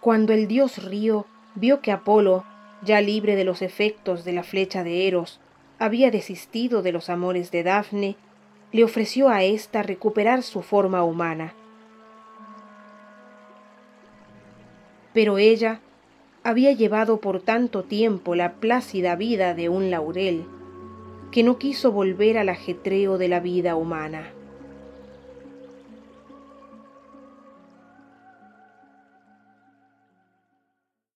Cuando el dios Río vio que Apolo, ya libre de los efectos de la flecha de Eros, había desistido de los amores de Dafne, le ofreció a ésta recuperar su forma humana. Pero ella había llevado por tanto tiempo la plácida vida de un laurel, que no quiso volver al ajetreo de la vida humana.